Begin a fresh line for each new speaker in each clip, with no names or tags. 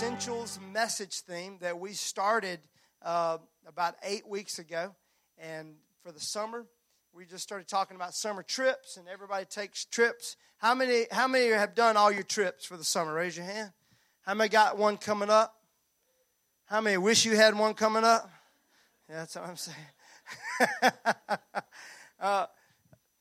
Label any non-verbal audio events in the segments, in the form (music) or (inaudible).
Essentials message theme that we started uh, about eight weeks ago. And for the summer, we just started talking about summer trips, and everybody takes trips. How many, how many have done all your trips for the summer? Raise your hand. How many got one coming up? How many wish you had one coming up? Yeah, that's what I'm saying. (laughs) uh,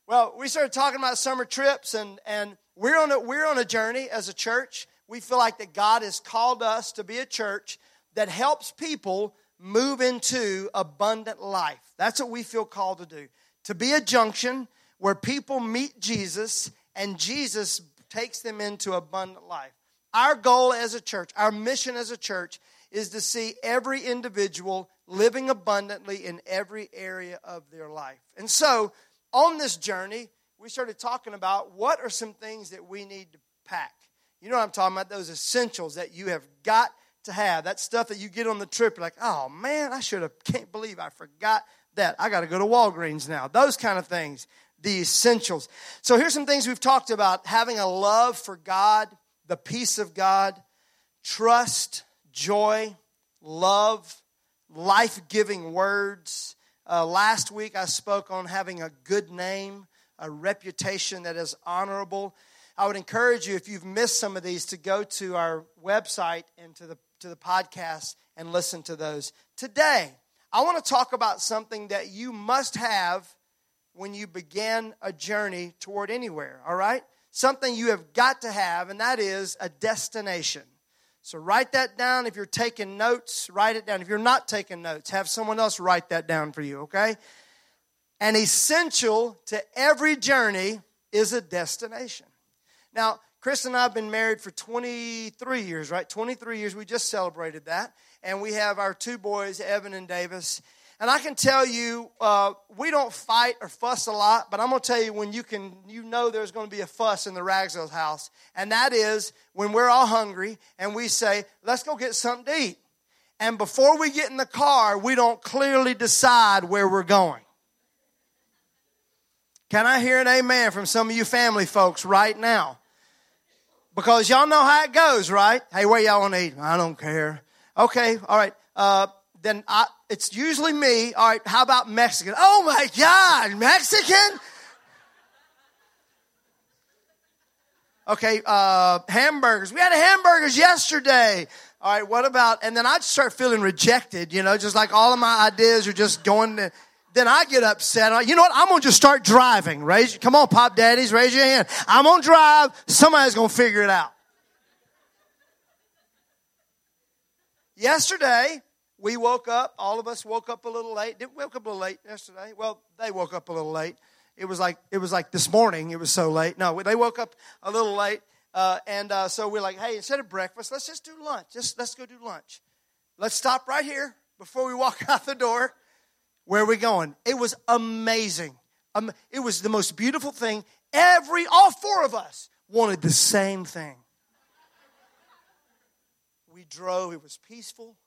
well, we started talking about summer trips, and, and we're, on a, we're on a journey as a church we feel like that God has called us to be a church that helps people move into abundant life. That's what we feel called to do. To be a junction where people meet Jesus and Jesus takes them into abundant life. Our goal as a church, our mission as a church, is to see every individual living abundantly in every area of their life. And so, on this journey, we started talking about what are some things that we need to pack. You know what I'm talking about? Those essentials that you have got to have. That stuff that you get on the trip, you're like, oh man, I should have, can't believe I forgot that. I got to go to Walgreens now. Those kind of things, the essentials. So here's some things we've talked about having a love for God, the peace of God, trust, joy, love, life giving words. Uh, last week I spoke on having a good name, a reputation that is honorable. I would encourage you, if you've missed some of these, to go to our website and to the, to the podcast and listen to those. Today, I want to talk about something that you must have when you begin a journey toward anywhere, all right? Something you have got to have, and that is a destination. So write that down. If you're taking notes, write it down. If you're not taking notes, have someone else write that down for you, okay? An essential to every journey is a destination. Now, Chris and I have been married for 23 years, right? 23 years. We just celebrated that. And we have our two boys, Evan and Davis. And I can tell you, uh, we don't fight or fuss a lot, but I'm going to tell you when you can, you know there's going to be a fuss in the Ragsdale house. And that is when we're all hungry and we say, let's go get something to eat. And before we get in the car, we don't clearly decide where we're going. Can I hear an amen from some of you family folks right now? Because y'all know how it goes, right? Hey, where y'all want to eat? I don't care. Okay, all right. Uh, then I, it's usually me. All right, how about Mexican? Oh my God, Mexican? Okay, uh, hamburgers. We had hamburgers yesterday. All right, what about, and then I'd start feeling rejected, you know, just like all of my ideas are just going to, then I get upset. You know what? I'm to just start driving. Raise, come on, pop daddies, raise your hand. I'm to drive. Somebody's to figure it out. Yesterday, we woke up. All of us woke up a little late. Didn't wake up a little late yesterday. Well, they woke up a little late. It was like it was like this morning. It was so late. No, they woke up a little late, uh, and uh, so we're like, hey, instead of breakfast, let's just do lunch. Just let's go do lunch. Let's stop right here before we walk (laughs) out the door where are we going? It was amazing. Um, it was the most beautiful thing. Every, all four of us wanted the same thing. We drove, it was peaceful.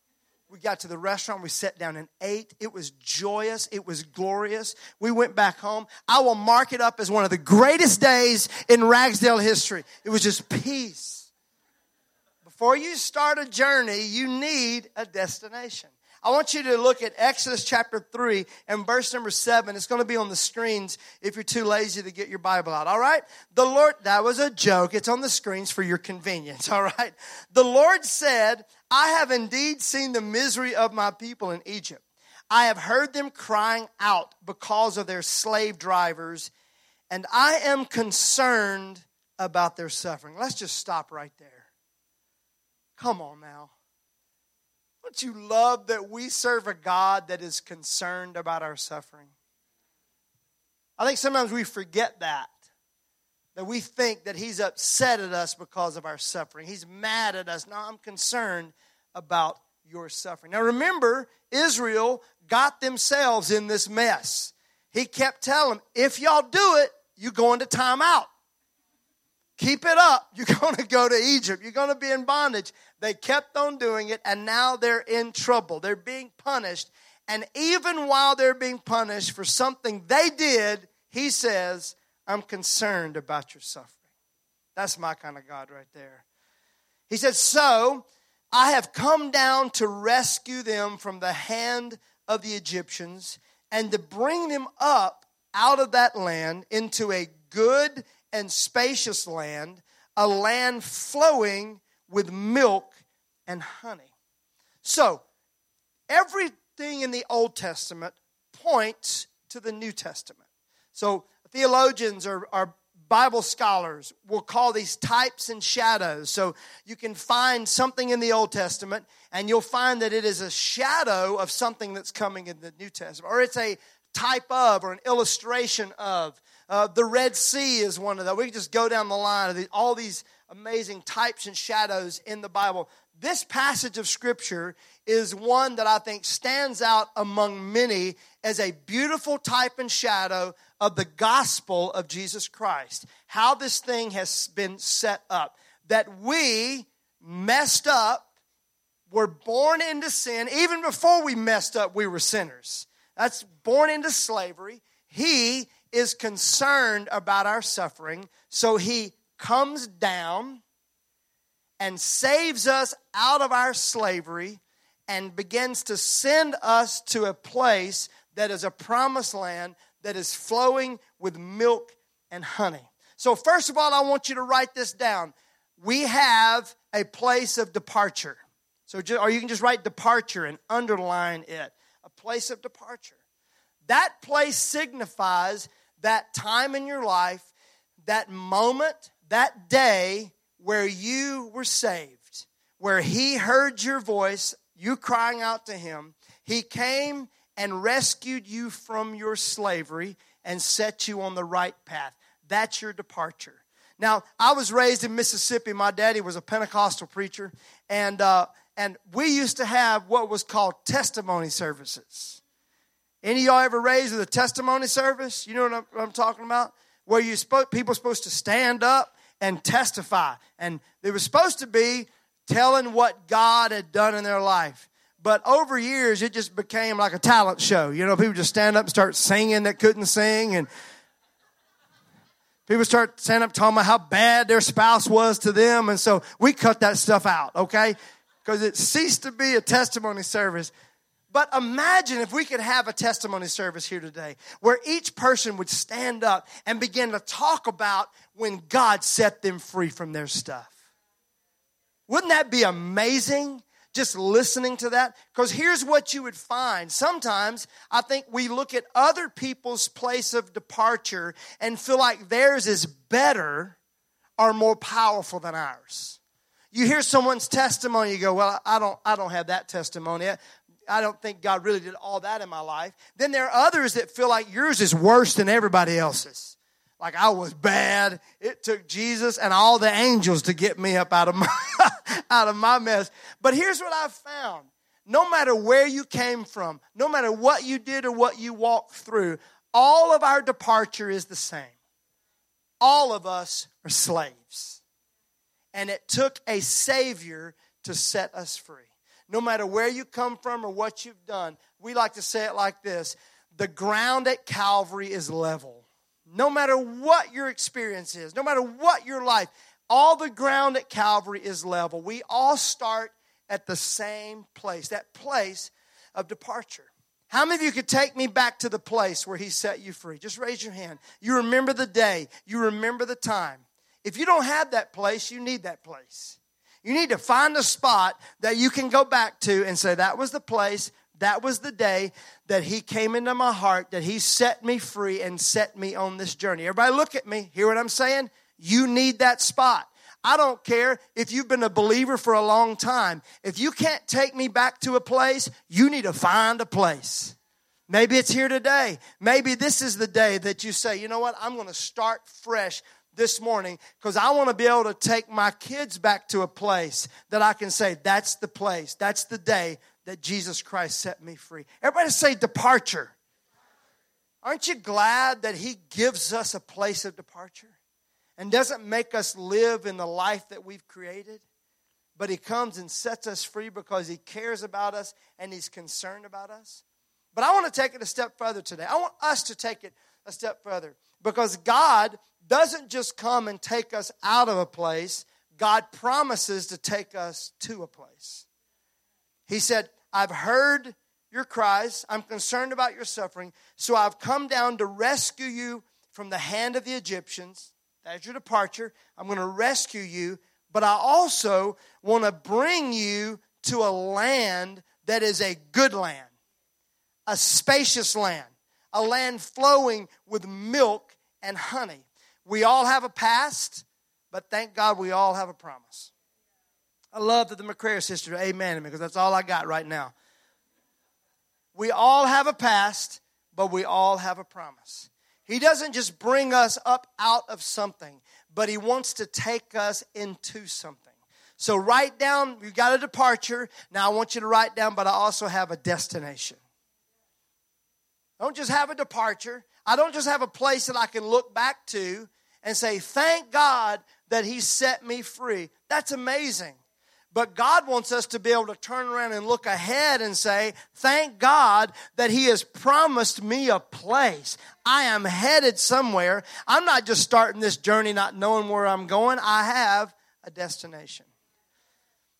We got to the restaurant, we sat down and ate. It was joyous, it was glorious. We went back home. I will mark it up as one of the greatest days in Ragsdale history. It was just peace. Before you start a journey, you need a destination. I want you to look at Exodus chapter 3 and verse number 7. It's going to be on the screens if you're too lazy to get your Bible out. All right? The Lord, that was a joke. It's on the screens for your convenience. (laughs) All right? The Lord said, I have indeed seen the misery of my people in Egypt. I have heard them crying out because of their slave drivers, and I am concerned about their suffering. Let's just stop right there. Come on now. Don't you love that we serve a God that is concerned about our suffering? I think sometimes we forget that. That we think that He's upset at us because of our suffering. He's mad at us. No, I'm concerned about your suffering. Now remember, Israel got themselves in this mess. He kept telling them, if y'all do it, you're going to time out. Keep it up. (laughs) You're going to go to Egypt. You're going to be in bondage. They kept on doing it, and now they're in trouble. They're being punished. And even while they're being punished for something they did, he says, I'm concerned about your suffering. That's my kind of God right there. He said, So I have come down to rescue them from the hand of the Egyptians and to bring them up out of that land into a good and spacious land, a land flowing with milk and honey. So, everything in the Old Testament points to the New Testament. So, theologians are, are Bible scholars will call these types and shadows. So you can find something in the Old Testament and you'll find that it is a shadow of something that's coming in the New Testament, or it's a type of or an illustration of. Uh, the Red Sea is one of those. We can just go down the line of the, all these amazing types and shadows in the Bible. This passage of Scripture is one that I think stands out among many as a beautiful type and shadow of the gospel of Jesus Christ. How this thing has been set up. That we messed up, were born into sin. Even before we messed up, we were sinners. That's born into slavery. He is concerned about our suffering, so he comes down and saves us out of our slavery and begins to send us to a place that is a promised land that is flowing with milk and honey. So, first of all, I want you to write this down. We have a place of departure. So, or you can just write departure and underline it. A place of departure. That place signifies that time in your life, that moment, that day where you were saved, where He heard your voice, you crying out to Him. He came and rescued you from your slavery and set you on the right path. That's your departure. Now, I was raised in Mississippi. My daddy was a Pentecostal preacher, and uh, and we used to have what was called testimony services. Any of y'all ever raised with a testimony service? You know what I'm, what I'm talking about? Where you spoke, people supposed to stand up and testify, and they were supposed to be telling what God had done in their life. But over years, it just became like a talent show. You know, people just stand up and start singing that couldn't sing, and people start standing up talking about how bad their spouse was to them. And so we cut that stuff out, okay? Because it ceased to be a testimony service. But imagine if we could have a testimony service here today where each person would stand up and begin to talk about when God set them free from their stuff. Wouldn't that be amazing? just listening to that? Because here's what you would find. Sometimes I think we look at other people's place of departure and feel like theirs is better or more powerful than ours. You hear someone's testimony, you go, Well, I don't, I don't have that testimony. I don't think God really did all that in my life. Then there are others that feel like yours is worse than everybody else's like I was bad. It took Jesus and all the angels to get me up out of my (laughs) out of my mess. But here's what I've found. No matter where you came from, no matter what you did or what you walked through, all of our departure is the same. All of us are slaves. And it took a savior to set us free. No matter where you come from or what you've done, we like to say it like this the ground at Calvary is level no matter what your experience is, no matter what your life, all the ground at Calvary is level. We all start at the same place, that place of departure. How many of you could take me back to the place where He set you free? Just raise your hand. You remember the day, you remember the time. If you don't have that place, you need that place. You need to find a spot that you can go back to and say, That was the place that was the day that He came into my heart, that He set me free and set me on this journey. Everybody, look at me. Hear what I'm saying? You need that spot. I don't care if you've been a believer for a long time. If you can't take me back to a place, you need to find a place. Maybe it's here today. Maybe this is the day that you say, you know what, I'm going to start fresh this morning because I want to be able to take my kids back to a place that I can say, that's the place, that's the day that Jesus Christ set me free. Everybody say departure. Aren't you glad that He gives us a place of departure and doesn't make us live in the life that we've created? But He comes and sets us free because He cares about us and He's concerned about us. But I want to take it a step further today. I want us to take it a step further because God doesn't just come and take us out of a place, God promises to take us to a place. He said, I've heard your cries. I'm concerned about your suffering. So I've come down to rescue you from the hand of the Egyptians. That's your departure. I'm going to rescue you. But I also want to bring you to a land that is a good land, a spacious land, a land flowing with milk and honey. We all have a past, but thank God we all have a promise. I love that the McCrary sister, amen because that's all I got right now. We all have a past, but we all have a promise. He doesn't just bring us up out of something, but He wants to take us into something. So write down, you've got a departure. Now I want you to write down, but I also have a destination. I don't just have a departure. I don't just have a place that I can look back to and say, thank God that He set me free. That's amazing. But God wants us to be able to turn around and look ahead and say, Thank God that He has promised me a place. I am headed somewhere. I'm not just starting this journey not knowing where I'm going, I have a destination.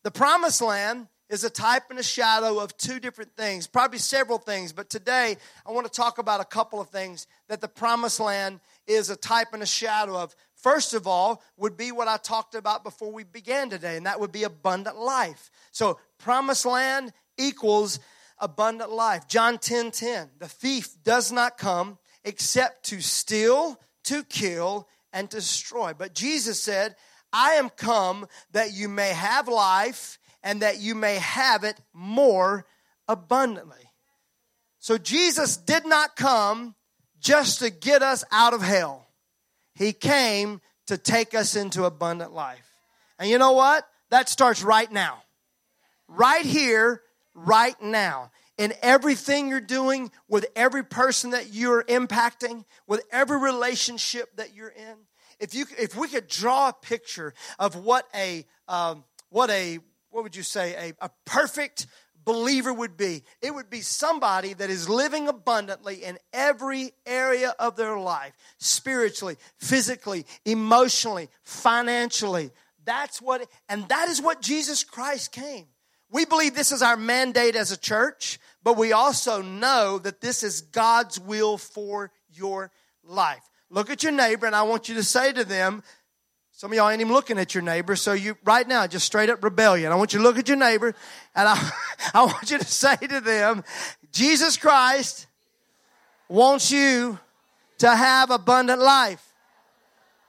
The promised land is a type and a shadow of two different things, probably several things, but today I want to talk about a couple of things that the promised land is a type and a shadow of. First of all, would be what I talked about before we began today, and that would be abundant life. So, promised land equals abundant life. John 10 10. The thief does not come except to steal, to kill, and destroy. But Jesus said, I am come that you may have life and that you may have it more abundantly. So, Jesus did not come just to get us out of hell. He came to take us into abundant life. And you know what? That starts right now. Right here, right now. In everything you're doing, with every person that you're impacting, with every relationship that you're in. If you, if we could draw a picture of what a, um, what a, what would you say, a, a perfect believer would be. It would be somebody that is living abundantly in every area of their life spiritually, physically, emotionally, financially. That's what, and that is what Jesus Christ came. We believe this is our mandate as a church, but we also know that this is God's will for your life. Look at your neighbor, and I want you to say to them, some of y'all ain't even looking at your neighbor, so you right now just straight up rebellion. I want you to look at your neighbor and I, (laughs) I want you to say to them, Jesus Christ wants you to have abundant life.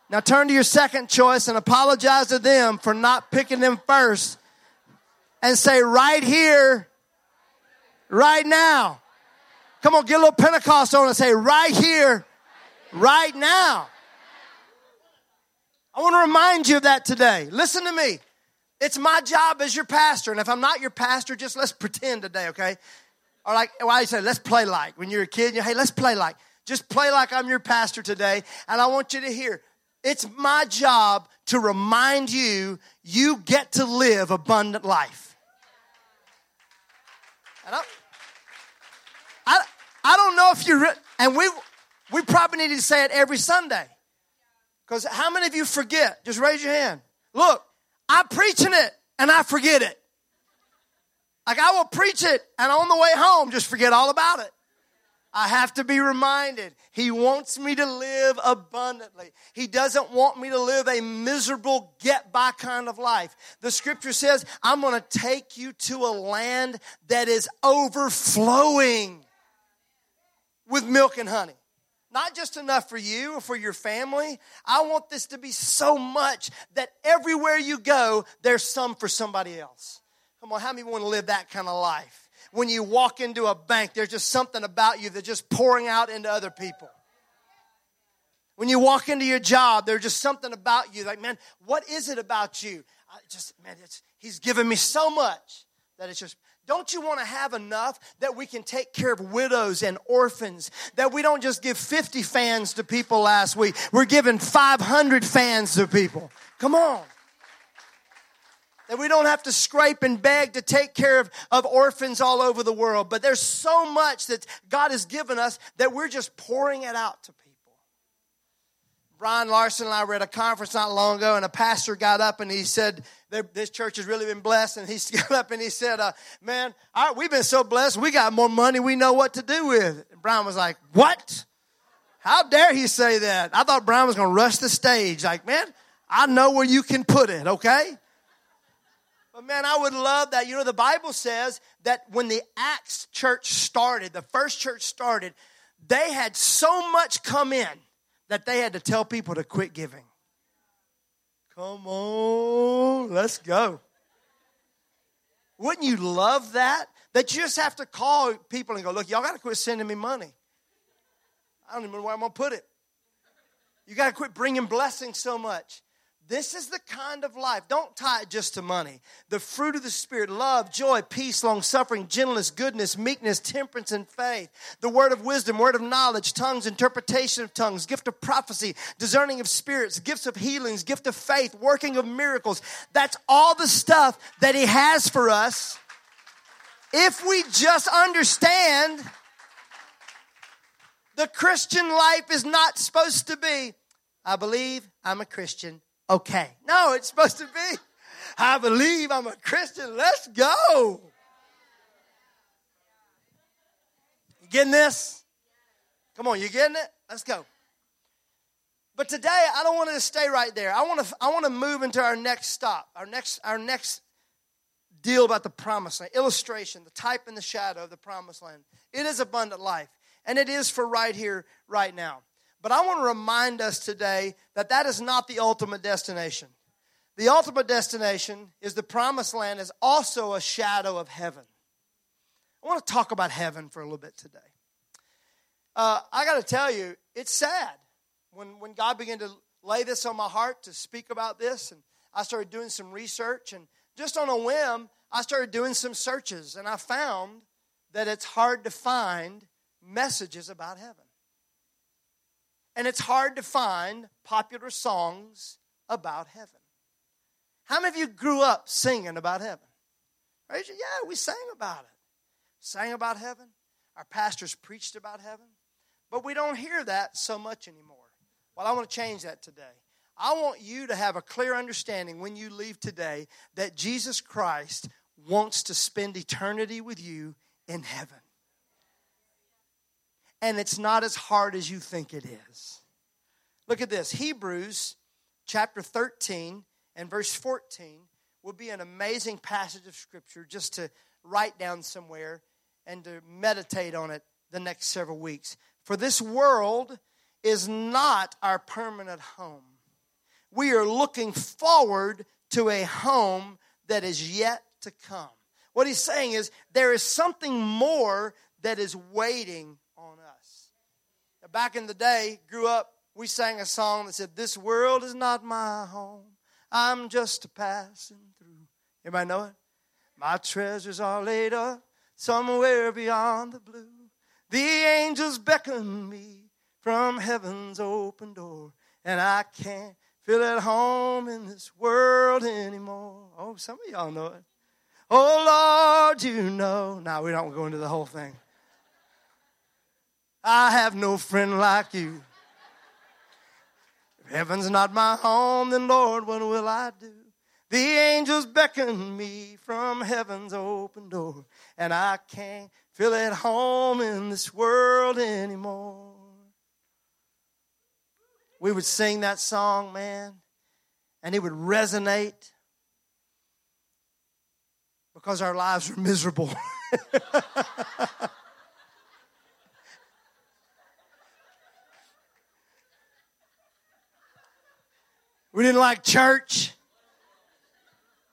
Now turn to your second choice and apologize to them for not picking them first and say, right here, right now. Come on, get a little Pentecost on and say, right here, right now. I want to remind you of that today. Listen to me. It's my job as your pastor. And if I'm not your pastor, just let's pretend today, okay? Or like, why you say, let's play like. When you're a kid, you hey, let's play like. Just play like I'm your pastor today. And I want you to hear, it's my job to remind you, you get to live abundant life. And I, I, I don't know if you're, and we, we probably need to say it every Sunday. Because how many of you forget? Just raise your hand. Look, I'm preaching it and I forget it. Like I will preach it and on the way home just forget all about it. I have to be reminded. He wants me to live abundantly. He doesn't want me to live a miserable get by kind of life. The scripture says, I'm going to take you to a land that is overflowing with milk and honey. Not just enough for you or for your family. I want this to be so much that everywhere you go, there's some for somebody else. Come on, how many want to live that kind of life? When you walk into a bank, there's just something about you that's just pouring out into other people. When you walk into your job, there's just something about you like, man, what is it about you? I just, man, he's given me so much that it's just don't you want to have enough that we can take care of widows and orphans? That we don't just give 50 fans to people last week. We're giving 500 fans to people. Come on. That we don't have to scrape and beg to take care of, of orphans all over the world. But there's so much that God has given us that we're just pouring it out to people. Brian Larson and I were at a conference not long ago, and a pastor got up and he said, This church has really been blessed. And he (laughs) got up and he said, uh, Man, we've been so blessed, we got more money we know what to do with. And Brian was like, What? How dare he say that? I thought Brian was going to rush the stage. Like, man, I know where you can put it, okay? But man, I would love that. You know, the Bible says that when the Acts church started, the first church started, they had so much come in that they had to tell people to quit giving. Come on, let's go. Wouldn't you love that? That you just have to call people and go, look, y'all got to quit sending me money. I don't even know where I'm going to put it. You got to quit bringing blessings so much. This is the kind of life. Don't tie it just to money. The fruit of the Spirit love, joy, peace, long suffering, gentleness, goodness, meekness, temperance, and faith. The word of wisdom, word of knowledge, tongues, interpretation of tongues, gift of prophecy, discerning of spirits, gifts of healings, gift of faith, working of miracles. That's all the stuff that He has for us. If we just understand the Christian life is not supposed to be, I believe I'm a Christian. Okay. No, it's supposed to be, I believe I'm a Christian. Let's go. You getting this? Come on, you getting it? Let's go. But today I don't want to stay right there. I want to I want to move into our next stop. Our next our next deal about the promised land. Illustration, the type and the shadow of the promised land. It is abundant life and it is for right here, right now. But I want to remind us today that that is not the ultimate destination. The ultimate destination is the promised land is also a shadow of heaven. I want to talk about heaven for a little bit today. Uh, I got to tell you, it's sad when when God began to lay this on my heart to speak about this, and I started doing some research, and just on a whim, I started doing some searches, and I found that it's hard to find messages about heaven. And it's hard to find popular songs about heaven. How many of you grew up singing about heaven? Right? Yeah, we sang about it. Sang about heaven. Our pastors preached about heaven. But we don't hear that so much anymore. Well, I want to change that today. I want you to have a clear understanding when you leave today that Jesus Christ wants to spend eternity with you in heaven and it's not as hard as you think it is. Look at this Hebrews chapter 13 and verse 14 will be an amazing passage of scripture just to write down somewhere and to meditate on it the next several weeks. For this world is not our permanent home. We are looking forward to a home that is yet to come. What he's saying is there is something more that is waiting back in the day, grew up, we sang a song that said, This world is not my home. I'm just a passing through. Anybody know it? My treasures are laid up somewhere beyond the blue. The angels beckon me from heaven's open door, and I can't feel at home in this world anymore. Oh, some of y'all know it. Oh, Lord, you know. Now, we don't go into the whole thing. I have no friend like you. If heaven's not my home, then Lord, what will I do? The angels beckon me from heaven's open door, and I can't feel at home in this world anymore. We would sing that song, man, and it would resonate because our lives are miserable. (laughs) We didn't like church.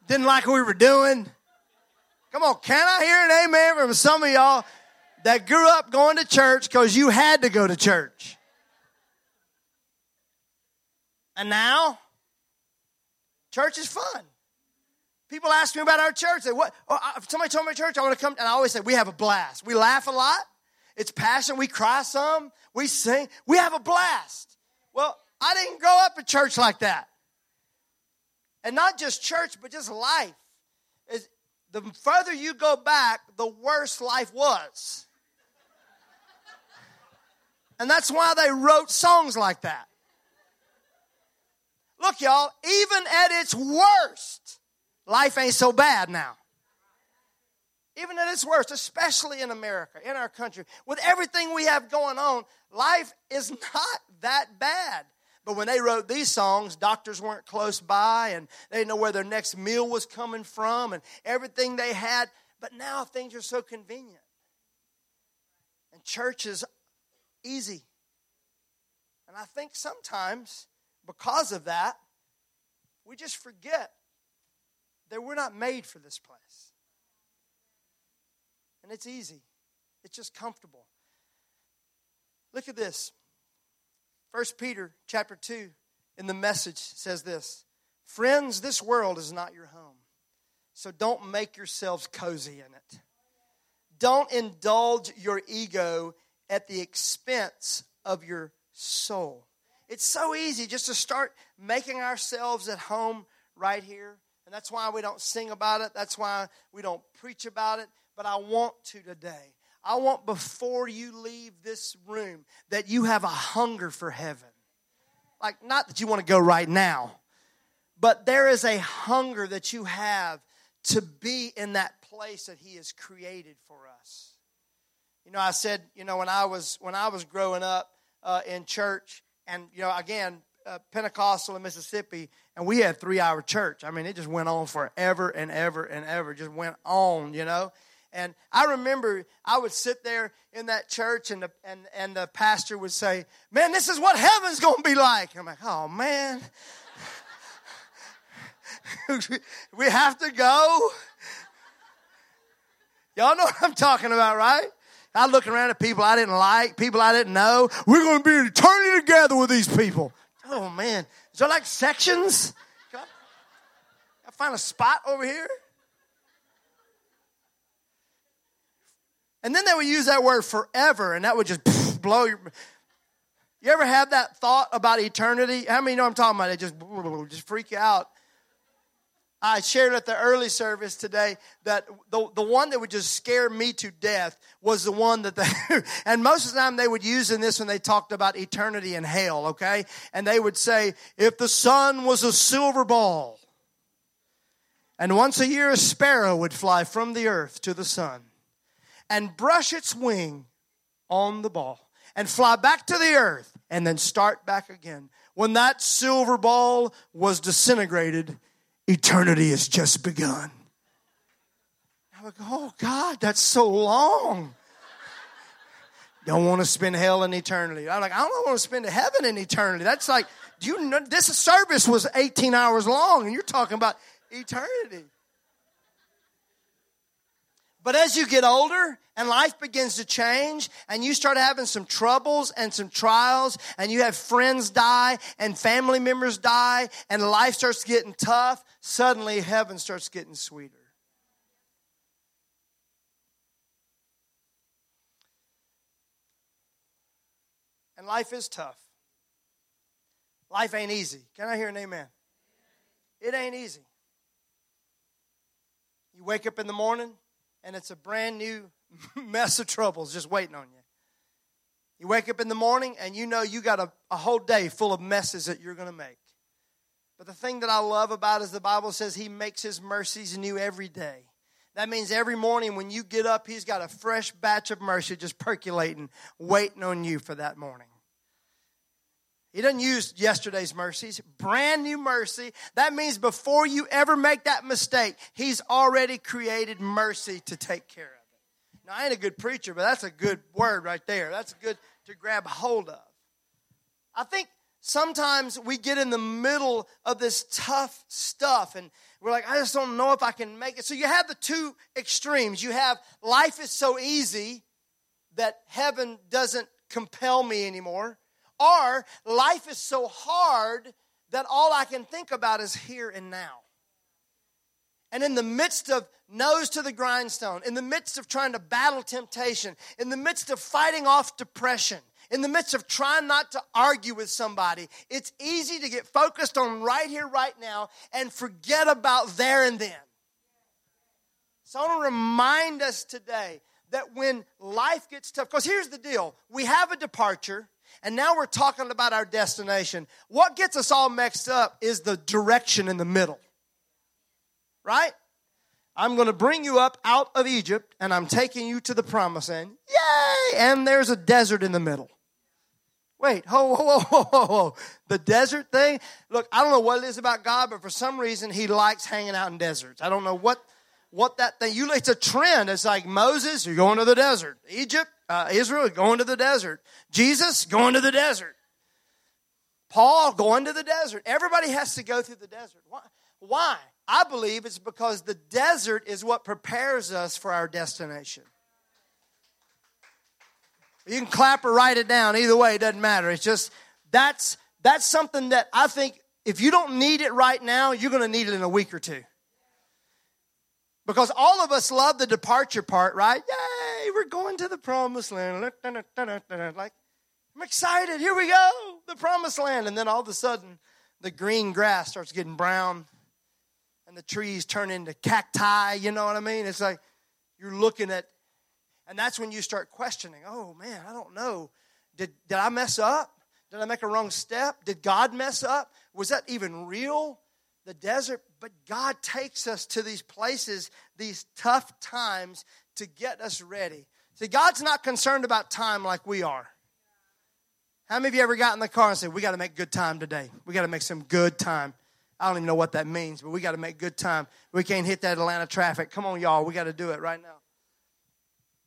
Didn't like what we were doing. Come on, can I hear an amen from some of y'all that grew up going to church because you had to go to church? And now, church is fun. People ask me about our church. They, what? Oh, somebody told me church, I want to come. And I always say, we have a blast. We laugh a lot. It's passion. We cry some. We sing. We have a blast. Well, I didn't grow up in church like that. And not just church, but just life. Is the further you go back, the worse life was. And that's why they wrote songs like that. look, y'all, even at its worst, life ain't so bad now. Even at its worst, especially in America, in our country, with everything we have going on, life is (laughs) not that bad. But when they wrote these songs, doctors weren't close by and they didn't know where their next meal was coming from and everything they had. But now things are so convenient. And church is easy. And I think sometimes because of that, we just forget that we're not made for this place. And it's easy, it's just comfortable. Look at this. First Peter chapter 2 in the message says this Friends, this world is not your home. So don't make yourselves cozy in it. Don't indulge your ego at the expense of your soul. It's so easy just to start making ourselves at home right here. And that's why we don't sing about it. That's why we don't preach about it. But I want to today. I want before you leave this room that you have a hunger for heaven. Like, not that you want to go right now, but there is a hunger that you have to be in that place that He has created for us. You know, I said, you know, when I was when I was growing up uh, in church, and you know, again, uh, Pentecostal in Mississippi, and we had three hour church. I mean, it just went on forever and ever and ever. Just went on, you know. And I remember I would sit there in that church, and the, and, and the pastor would say, Man, this is what heaven's going to be like. I'm like, Oh, man. (laughs) we have to go. Y'all know what I'm talking about, right? I look around at people I didn't like, people I didn't know. We're going to be in eternity together with these people. Oh, man. Is there like sections? I find a spot over here? And then they would use that word forever, and that would just (laughs) blow your. You ever have that thought about eternity? How many know I'm talking about? It just (laughs) just freak you out. I shared at the early service today that the, the one that would just scare me to death was the one that they, (laughs) and most of the time they would use in this when they talked about eternity and hell, okay? And they would say, if the sun was a silver ball, and once a year a sparrow would fly from the earth to the sun, and brush its wing on the ball and fly back to the earth and then start back again. When that silver ball was disintegrated, eternity has just begun. I would go, oh God, that's so long. Don't want to spend hell in eternity. I'm like, I don't want to spend heaven in eternity. That's like, do you know this service was 18 hours long and you're talking about eternity. But as you get older and life begins to change and you start having some troubles and some trials and you have friends die and family members die and life starts getting tough, suddenly heaven starts getting sweeter. And life is tough. Life ain't easy. Can I hear an amen? It ain't easy. You wake up in the morning, and it's a brand new (laughs) mess of troubles just waiting on you. You wake up in the morning and you know you got a, a whole day full of messes that you're going to make. But the thing that I love about is the Bible says He makes His mercies new every day. That means every morning when you get up, He's got a fresh batch of mercy just percolating, waiting on you for that morning. He doesn't use yesterday's mercies, brand new mercy. That means before you ever make that mistake, He's already created mercy to take care of it. Now, I ain't a good preacher, but that's a good word right there. That's good to grab hold of. I think sometimes we get in the middle of this tough stuff and we're like, I just don't know if I can make it. So you have the two extremes. You have life is so easy that heaven doesn't compel me anymore. Or life is so hard that all I can think about is here and now. And in the midst of nose to the grindstone, in the midst of trying to battle temptation, in the midst of fighting off depression, in the midst of trying not to argue with somebody, it's easy to get focused on right here, right now, and forget about there and then. So I want to remind us today that when life gets tough, because here's the deal we have a departure, And now we're talking about our destination. What gets us all mixed up is the direction in the middle. Right? I'm going to bring you up out of Egypt and I'm taking you to the promised land. Yay! And there's a desert in the middle. Wait, ho, ho, ho, ho, ho. The desert thing? Look, I don't know what it is about God, but for some reason he likes hanging out in deserts. I don't know what what that thing. You, it's a trend. It's like Moses, you're going to the desert. Egypt, uh, Israel, going to the desert. Jesus, going to the desert. Paul, going to the desert. Everybody has to go through the desert. Why? Why? I believe it's because the desert is what prepares us for our destination. You can clap or write it down. Either way, it doesn't matter. It's just that's that's something that I think if you don't need it right now, you're going to need it in a week or two. Because all of us love the departure part, right? Yay, we're going to the promised land. Like, I'm excited. Here we go, the promised land. And then all of a sudden, the green grass starts getting brown and the trees turn into cacti. You know what I mean? It's like you're looking at, and that's when you start questioning oh man, I don't know. Did, did I mess up? Did I make a wrong step? Did God mess up? Was that even real? the desert, but God takes us to these places, these tough times to get us ready. See, God's not concerned about time like we are. How many of you ever got in the car and said, We got to make good time today? We got to make some good time. I don't even know what that means, but we got to make good time. We can't hit that Atlanta traffic. Come on, y'all. We got to do it right now.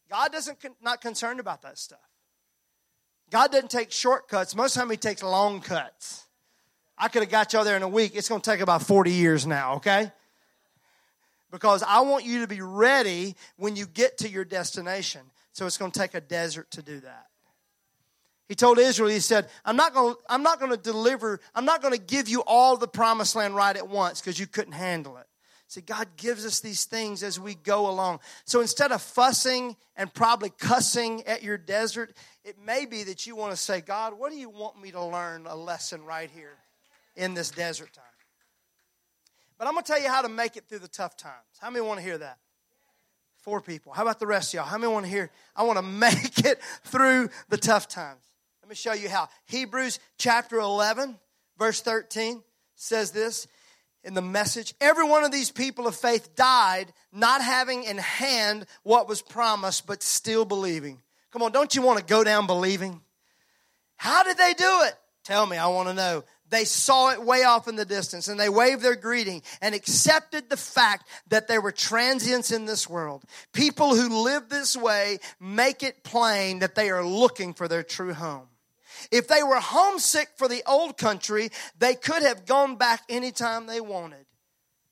God doesn't not concerned about that stuff. God doesn't take shortcuts. Most of the time, He takes long cuts. I could have got y'all there in a week. It's going to take about 40 years now, okay? Because I want you to be ready when you get to your destination. So it's going to take a desert to do that. He told Israel, he said, I'm not going to, I'm not going to deliver, I'm not going to give you all the promised land right at once because you couldn't handle it. See, God gives us these things as we go along. So instead of fussing and probably cussing at your desert, it may be that you want to say, God, what do you want me to learn a lesson right here? In this desert time. But I'm going to tell you how to make it through the tough times. How many want to hear that? Four people. How about the rest of y'all? How many want to hear? I want to (laughs) make it through the tough times. Let me show you how. Hebrews chapter 11, verse 13 says this in the message Every one of these people of faith died not having in hand what was promised, but still believing. Come on, don't you want to go down believing? How did they do it? Tell me, I want to know they saw it way off in the distance and they waved their greeting and accepted the fact that there were transients in this world. People who live this way make it plain that they are looking for their true home. If they were homesick for the old country, they could have gone back anytime they wanted.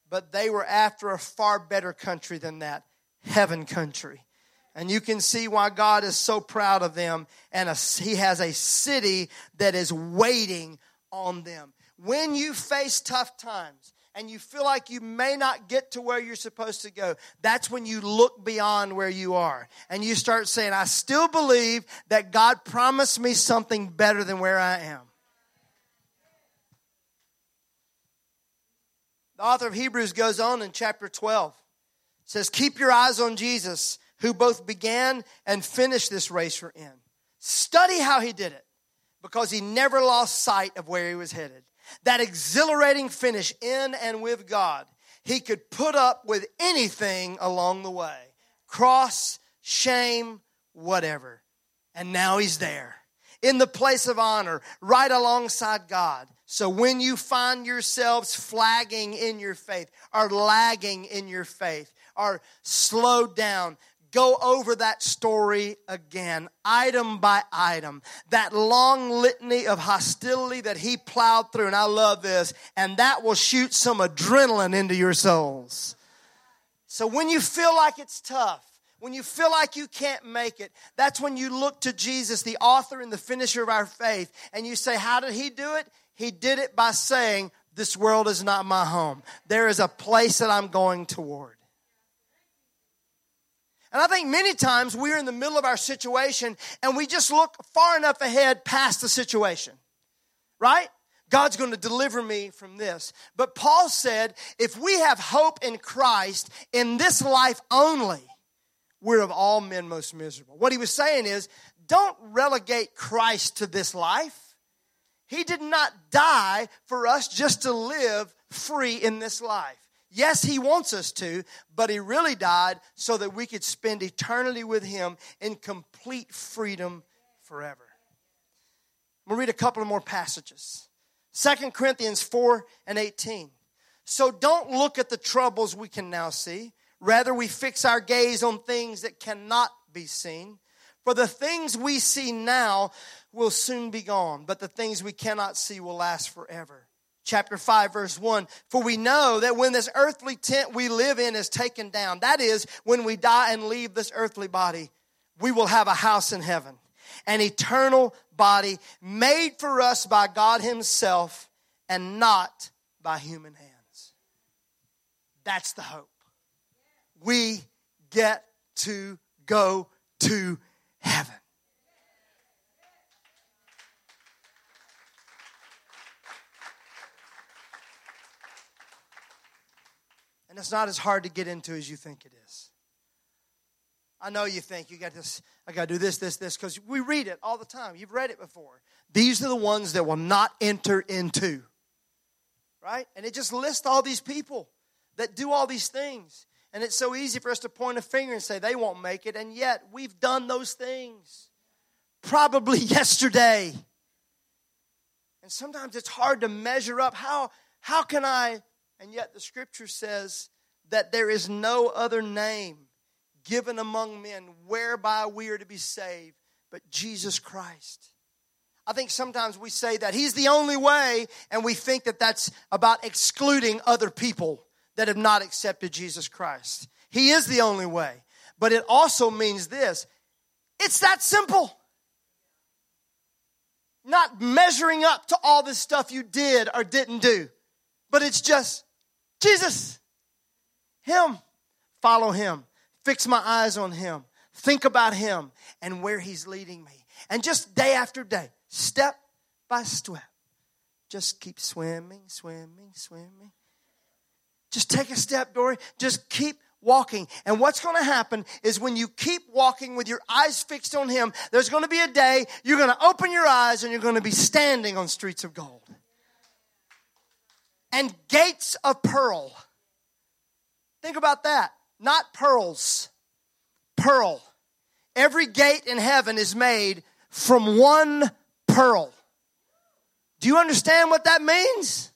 But they were after a far better country than that heaven country. And you can see why God is so proud of them. And a, He has a city that is waiting on them. When you face tough times and you feel like you may not get to where you're supposed to go, that's when you look beyond where you are and you start saying, I still believe that God promised me something better than where I am. The author of Hebrews goes on in chapter 12 says, Keep your eyes on Jesus, who both began and finished this race we're in. Study how he did it because he never lost sight of where he was headed. That exhilarating finish in and with God, he could put up with anything along the way cross, shame, whatever. And now he's there in the place of honor, right alongside God. So when you find yourselves flagging in your faith, or lagging in your faith, or slowed down, go over that story again, item by item. That long litany of hostility that he plowed through, and I love this, and that will shoot some adrenaline into your souls. So when you feel like it's tough, when you feel like you can't make it, that's when you look to Jesus, the author and the finisher of our faith, and you say, How did he do it? He did it by saying, This world is not my home. There is a place that I'm going toward. And I think many times we're in the middle of our situation and we just look far enough ahead past the situation, right? God's going to deliver me from this. But Paul said, if we have hope in Christ in this life only, we're of all men most miserable. What he was saying is, don't relegate Christ to this life. He did not die for us just to live free in this life. Yes, He wants us to, but He really died so that we could spend eternity with Him in complete freedom forever. We'll read a couple of more passages. Second Corinthians 4 and 18. So don't look at the troubles we can now see. Rather, we fix our gaze on things that cannot be seen. For the things we see now will soon be gone, but the things we cannot see will last forever. Chapter 5, verse 1 For we know that when this earthly tent we live in is taken down, that is, when we die and leave this earthly body, we will have a house in heaven, an eternal body made for us by God Himself and not by human hands. That's the hope. We get to go to heaven. And it's not as hard to get into as you think it is. I know you think you got this, I got to do this, this, this, because we read it all the time. You've read it before. These are the ones that will not enter into. Right? And it just lists all these people that do all these things. And it's so easy for us to point a finger and say they won't make it, and yet we've done those things probably (laughs) yesterday. And sometimes it's hard to measure up how how can I and yet the scripture says that there is no other name given among men whereby we are to be saved but Jesus Christ. I think sometimes we say that he's the only way and we think that that's about excluding other people that have not accepted Jesus Christ. He is the only way. But it also means this it's that simple. Not measuring up to all the stuff you did or didn't do, but it's just Jesus, Him. Follow Him. Fix my eyes on Him. Think about Him and where He's leading me. And just day after day, step by step, just keep swimming, swimming, swimming just take a step, Dory. Just keep walking. And what's going to happen is when you keep walking with your eyes fixed on Him, there's going to be a day you're going to open your eyes and you're going to be standing on streets of gold and gates of pearl. Think about that. Not pearls, pearl. Every gate in heaven is made from one pearl. Do you understand what that means?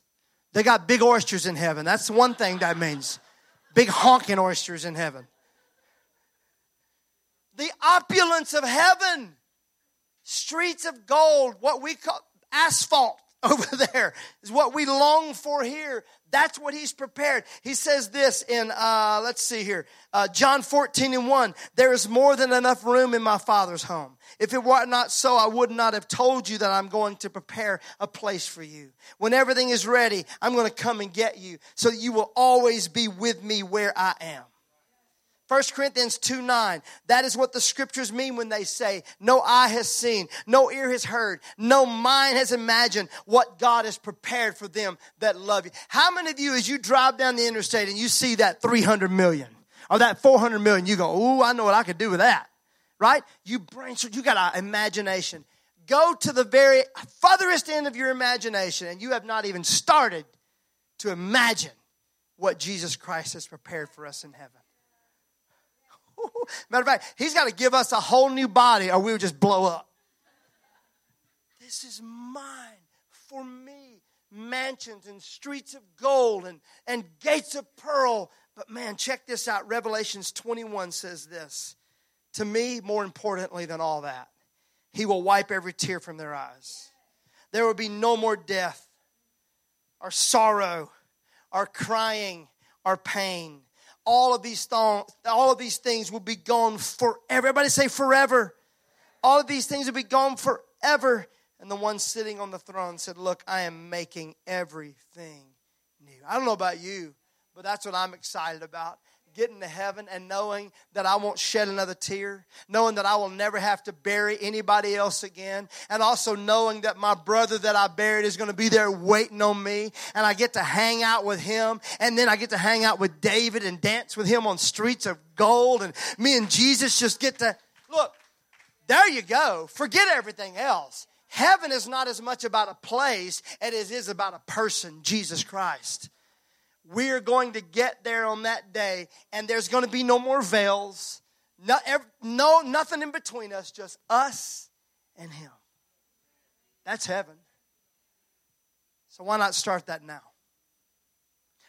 They got big oysters in heaven. That's one thing that means. Big honking oysters in heaven. The opulence of heaven. Streets of gold, what we call asphalt (laughs) over there is what we long for here. That's what he's prepared. He says this in, uh, let's see here, uh, John 14 and 1. There is more than enough room in my Father's home. If it were not so, I would not have told you that I'm going to prepare a place for you. When everything is ready, I'm going to come and get you so you will always be with me where I am. 1 Corinthians 2 9. That is what the scriptures mean when they say, No eye has seen, no ear has heard, no mind has imagined what God has prepared for them that love you. How many of you, as you drive down the interstate and you see that 300 million or that 400 million, you go, Ooh, I know what I could do with that, right? You brainstorm, you got an imagination. Go to the very furthest end of your imagination and you have not even started to imagine what Jesus Christ has prepared for us in heaven. (laughs) Matter of fact, he's got to give us a whole new body or we would just blow up. This is mine for me. Mansions and streets of gold and, and gates of pearl. But man, check this out. Revelations 21 says this. To me, more importantly than all that, he will wipe every tear from their eyes. There will be no more death, or sorrow, or crying, or pain all of these th- all of these things will be gone forever. Everybody say forever. All of these things will be gone forever. And the one sitting on the throne said, Look, I am making everything new. I don't know about you, but that's what I'm excited about getting to heaven and knowing that I won't shed another tear, knowing that I will never have to bury anybody else again, and also knowing that my brother that I buried is going to be there waiting on me, and I get to hang out with him, and then I get to hang out with David and dance with him on streets of gold, and me and Jesus just get to look. There you go. Forget everything else. Heaven is not as much about a place as it is about a person, Jesus Christ. We're going to get there on that day, and there's going to be no more veils, no, no nothing in between us, just us and Him. That's heaven. So why not start that now?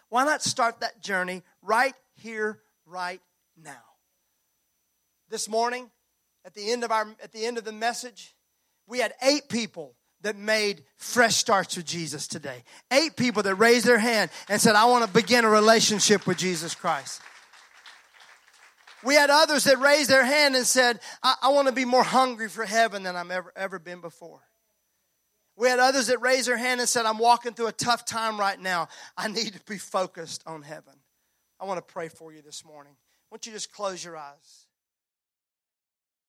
Why not start that journey right here, right now? This morning, at the end of our at the end of the message, we had eight people that made fresh starts with Jesus today. Eight people that raised their hand and said, I want to begin a relationship with Jesus Christ. We had others that raised their hand and said, I, I want to be more hungry for heaven than I've ever, ever been before. We had others that raised their hand and said, I'm walking through a tough time right now. I need to be focused on heaven. I want to pray for you this morning. Why don't you just close your eyes?